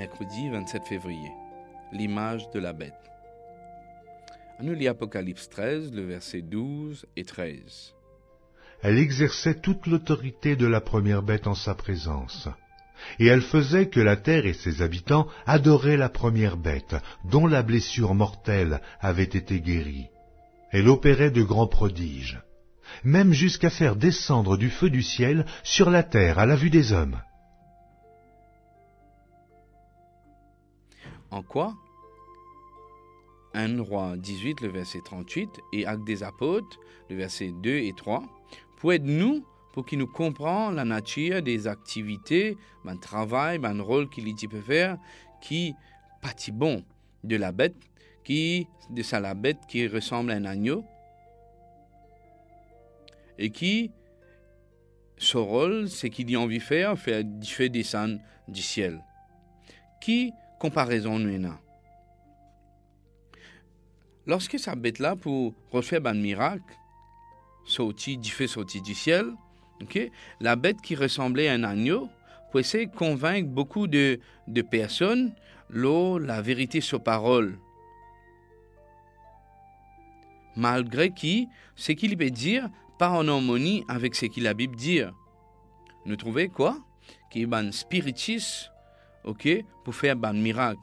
mercredi 27 février. L'image de la bête. nous lit Apocalypse 13, le verset 12 et 13. Elle exerçait toute l'autorité de la première bête en sa présence. Et elle faisait que la terre et ses habitants adoraient la première bête, dont la blessure mortelle avait été guérie. Elle opérait de grands prodiges, même jusqu'à faire descendre du feu du ciel sur la terre à la vue des hommes. En quoi? 1 Roi 18, le verset 38, et Actes des Apôtres, le verset 2 et 3, pour nous, pour qu'il nous comprenne la nature des activités, le travail, le rôle qu'il peut faire, qui pâtit bon de la bête, qui, de ça la bête qui ressemble à un agneau, et qui, son rôle, c'est qu'il a envie de faire, faire, faire descendre du ciel. Qui comparaison nous Lorsque sa bête-là, pour refaire un miracle, sorti, du fait sorti du ciel, la bête qui ressemblait à un agneau, pour essayer de convaincre beaucoup de, de personnes, l'eau, la vérité sur parole. Malgré qui, ce qu'il peut dire, pas en harmonie avec ce que la Bible dit. Nous trouvons quoi? Qu'il y a un spiritisme ok, pour faire un miracle.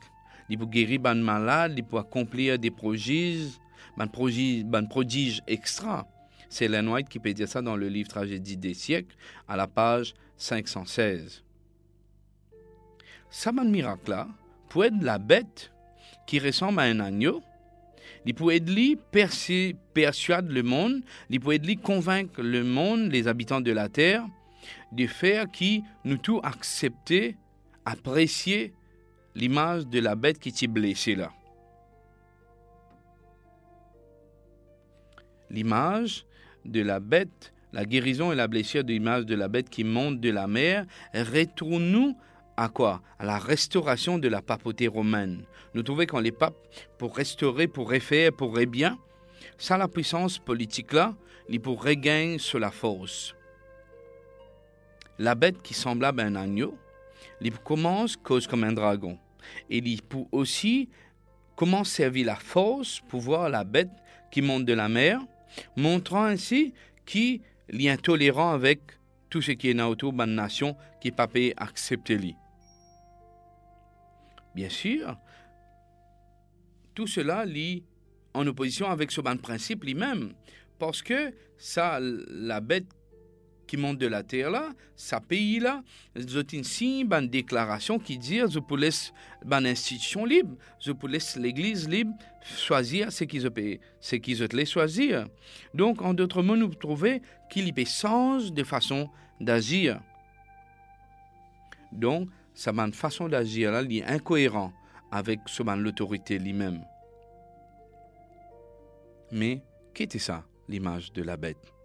Peut guérir un malade, peut accomplir des prodiges, un prodige, prodige extra. C'est Ellen White qui peut dire ça dans le livre Tragédie des siècles, à la page 516. Ça, un miracle-là, peut être la bête qui ressemble à un agneau, il peut aider persuader le monde, il peut aider convaincre le monde, les habitants de la terre, de faire qui nous tout accepter apprécier l'image de la bête qui t'est blessée là. L'image de la bête, la guérison et la blessure de l'image de la bête qui monte de la mer, retourne-nous à quoi? À la restauration de la papauté romaine. Nous trouvons quand les papes, pour restaurer, pour refaire, pour bien, ça la puissance politique là, ils pour regagner sur la force. La bête qui semblable à un agneau, il commence cause comme un dragon. Et il peut aussi comment servir la force pour voir la bête qui monte de la mer, montrant ainsi qu'il est intolérant avec tout ce qui est autour de la nation qui pas accepter lui. Bien sûr, tout cela lie en opposition avec ce principe lui-même, parce que ça, la bête qui monte de la terre là, sa pays là, ils ont une une déclaration qui dit je peux laisser une institution libre, je peux laisser l'église libre choisir ce qu'ils ont ce qu'ils ont choisir. Donc en d'autres mots, nous trouvons qu'il y a sens de façon d'agir. Donc, sa façon d'agir là, est incohérent avec l'autorité lui-même. Mais qu'était ça, l'image de la bête?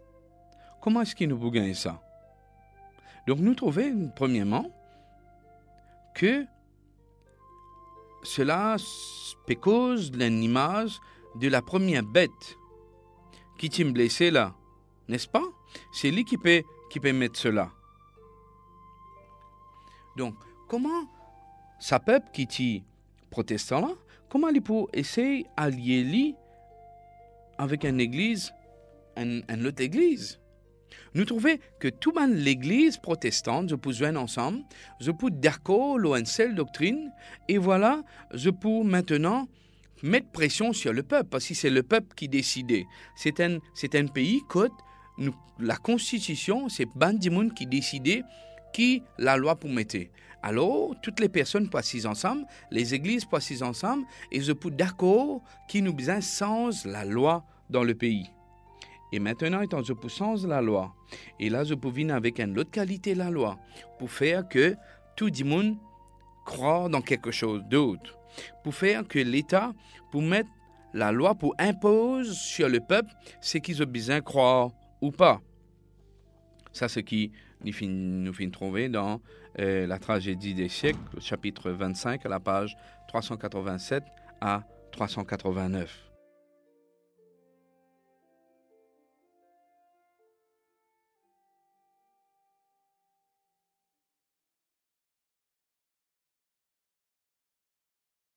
Comment est-ce qu'il nous peut ça? Donc nous trouvons, premièrement, que cela peut cause l'image de la première bête qui t'a blessé là, n'est-ce pas? C'est lui qui peut, mettre cela. Donc, comment ça peuple qui est protestant là, comment il peut essayer d'allier avec une église, une autre église? Nous trouvons que tout l'église protestante, peux joindre ensemble, je peux d'accord seule doctrine, et voilà, je peux maintenant mettre pression sur le peuple, parce que c'est le peuple qui décide. C'est un, c'est un pays que la constitution, c'est Bandimoun qui décide qui la loi pour mettre. Alors, toutes les personnes passent ensemble, les églises passent ensemble, et je peux d'accord qui nous besoin sans la loi dans le pays. Et maintenant, étant je puissance la loi, et là, je peux venir avec une autre qualité la loi, pour faire que tout le monde croit dans quelque chose d'autre, pour faire que l'État, pour mettre la loi, pour imposer sur le peuple ce qu'ils ont besoin de croire ou pas. Ça, c'est ce qui nous finit trouver dans euh, la tragédie des siècles, chapitre 25, à la page 387 à 389.